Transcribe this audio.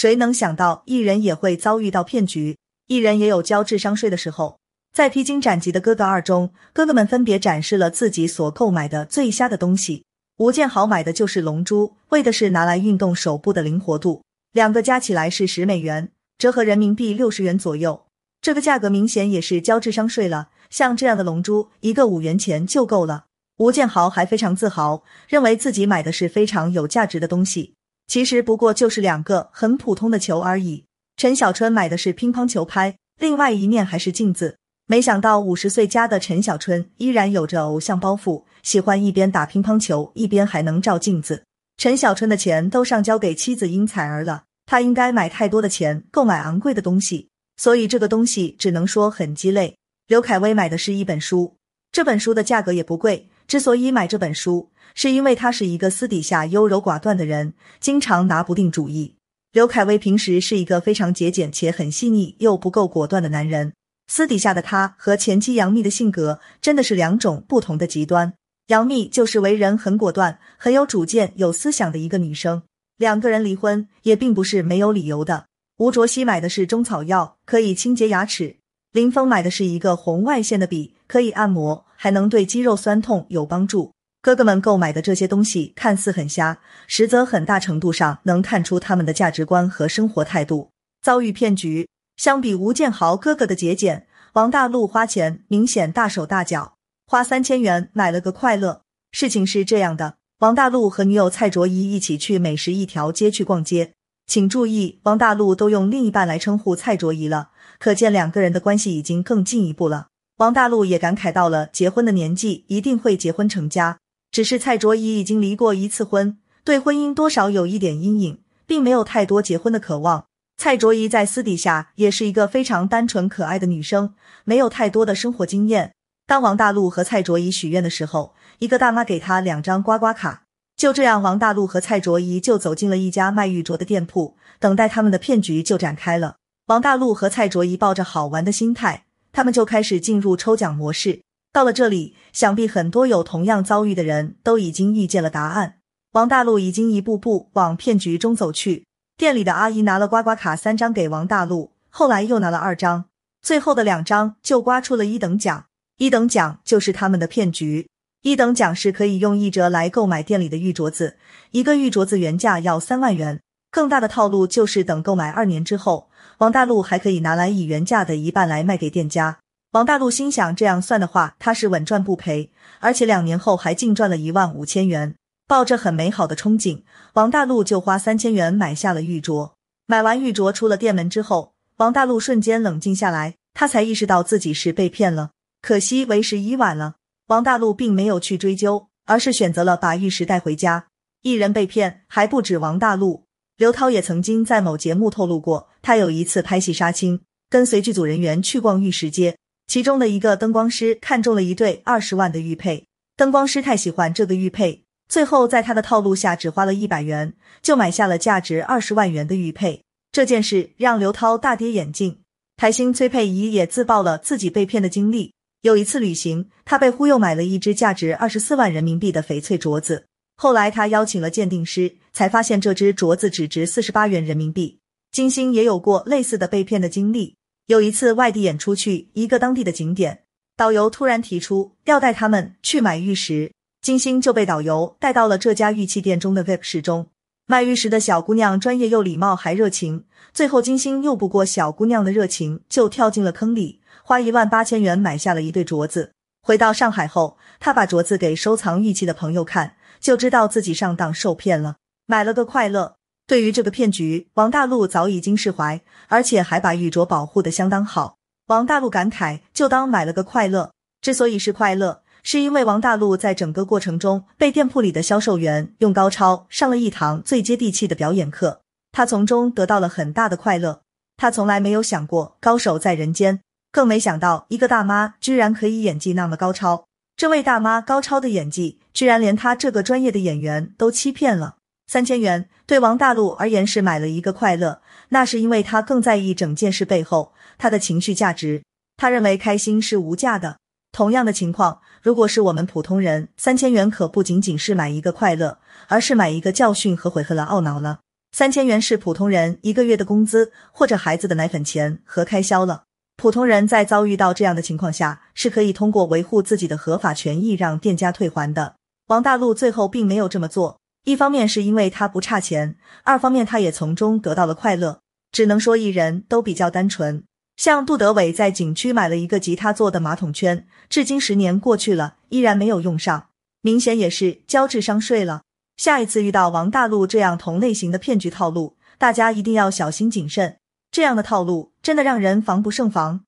谁能想到艺人也会遭遇到骗局？艺人也有交智商税的时候。在披荆斩棘的哥哥二中，哥哥们分别展示了自己所购买的最瞎的东西。吴建豪买的就是龙珠，为的是拿来运动手部的灵活度，两个加起来是十美元，折合人民币六十元左右。这个价格明显也是交智商税了。像这样的龙珠，一个五元钱就够了。吴建豪还非常自豪，认为自己买的是非常有价值的东西。其实不过就是两个很普通的球而已。陈小春买的是乒乓球拍，另外一面还是镜子。没想到五十岁加的陈小春依然有着偶像包袱，喜欢一边打乒乓球一边还能照镜子。陈小春的钱都上交给妻子殷彩儿了，他应该买太多的钱购买昂贵的东西，所以这个东西只能说很鸡肋。刘恺威买的是一本书，这本书的价格也不贵。之所以买这本书，是因为他是一个私底下优柔寡断的人，经常拿不定主意。刘恺威平时是一个非常节俭且很细腻又不够果断的男人。私底下的他和前妻杨幂的性格真的是两种不同的极端。杨幂就是为人很果断、很有主见、有思想的一个女生。两个人离婚也并不是没有理由的。吴卓羲买的是中草药，可以清洁牙齿；林峰买的是一个红外线的笔，可以按摩，还能对肌肉酸痛有帮助。哥哥们购买的这些东西看似很瞎，实则很大程度上能看出他们的价值观和生活态度。遭遇骗局。相比吴建豪哥哥的节俭，王大陆花钱明显大手大脚，花三千元买了个快乐。事情是这样的，王大陆和女友蔡卓宜一起去美食一条街去逛街，请注意，王大陆都用另一半来称呼蔡卓宜了，可见两个人的关系已经更进一步了。王大陆也感慨到了结婚的年纪，一定会结婚成家。只是蔡卓宜已经离过一次婚，对婚姻多少有一点阴影，并没有太多结婚的渴望。蔡卓宜在私底下也是一个非常单纯可爱的女生，没有太多的生活经验。当王大陆和蔡卓宜许愿的时候，一个大妈给她两张刮刮卡。就这样，王大陆和蔡卓宜就走进了一家卖玉镯的店铺，等待他们的骗局就展开了。王大陆和蔡卓宜抱着好玩的心态，他们就开始进入抽奖模式。到了这里，想必很多有同样遭遇的人都已经预见了答案。王大陆已经一步步往骗局中走去。店里的阿姨拿了刮刮卡三张给王大陆，后来又拿了二张，最后的两张就刮出了一等奖。一等奖就是他们的骗局。一等奖是可以用一折来购买店里的玉镯子，一个玉镯子原价要三万元。更大的套路就是等购买二年之后，王大陆还可以拿来以原价的一半来卖给店家。王大陆心想，这样算的话，他是稳赚不赔，而且两年后还净赚了一万五千元。抱着很美好的憧憬，王大陆就花三千元买下了玉镯。买完玉镯出了店门之后，王大陆瞬间冷静下来，他才意识到自己是被骗了。可惜为时已晚了。王大陆并没有去追究，而是选择了把玉石带回家。一人被骗还不止王大陆，刘涛也曾经在某节目透露过，他有一次拍戏杀青，跟随剧组人员去逛玉石街，其中的一个灯光师看中了一对二十万的玉佩，灯光师太喜欢这个玉佩。最后，在他的套路下，只花了一百元就买下了价值二十万元的玉佩。这件事让刘涛大跌眼镜。台星崔佩仪也自曝了自己被骗的经历。有一次旅行，他被忽悠买了一只价值二十四万人民币的翡翠镯子。后来他邀请了鉴定师，才发现这只镯子只值四十八元人民币。金星也有过类似的被骗的经历。有一次外地演出去一个当地的景点，导游突然提出要带他们去买玉石。金星就被导游带到了这家玉器店中的 VIP 室中。卖玉石的小姑娘专业又礼貌还热情，最后金星拗不过小姑娘的热情，就跳进了坑里，花一万八千元买下了一对镯子。回到上海后，他把镯子给收藏玉器的朋友看，就知道自己上当受骗了，买了个快乐。对于这个骗局，王大陆早已经释怀，而且还把玉镯保护的相当好。王大陆感慨，就当买了个快乐。之所以是快乐。是因为王大陆在整个过程中被店铺里的销售员用高超上了一堂最接地气的表演课，他从中得到了很大的快乐。他从来没有想过高手在人间，更没想到一个大妈居然可以演技那么高超。这位大妈高超的演技，居然连她这个专业的演员都欺骗了。三千元对王大陆而言是买了一个快乐，那是因为他更在意整件事背后他的情绪价值。他认为开心是无价的。同样的情况，如果是我们普通人，三千元可不仅仅是买一个快乐，而是买一个教训和悔恨了懊恼了。三千元是普通人一个月的工资或者孩子的奶粉钱和开销了。普通人在遭遇到这样的情况下，是可以通过维护自己的合法权益让店家退还的。王大陆最后并没有这么做，一方面是因为他不差钱，二方面他也从中得到了快乐。只能说艺人都比较单纯。像杜德伟在景区买了一个吉他做的马桶圈，至今十年过去了，依然没有用上，明显也是交智商税了。下一次遇到王大陆这样同类型的骗局套路，大家一定要小心谨慎。这样的套路真的让人防不胜防。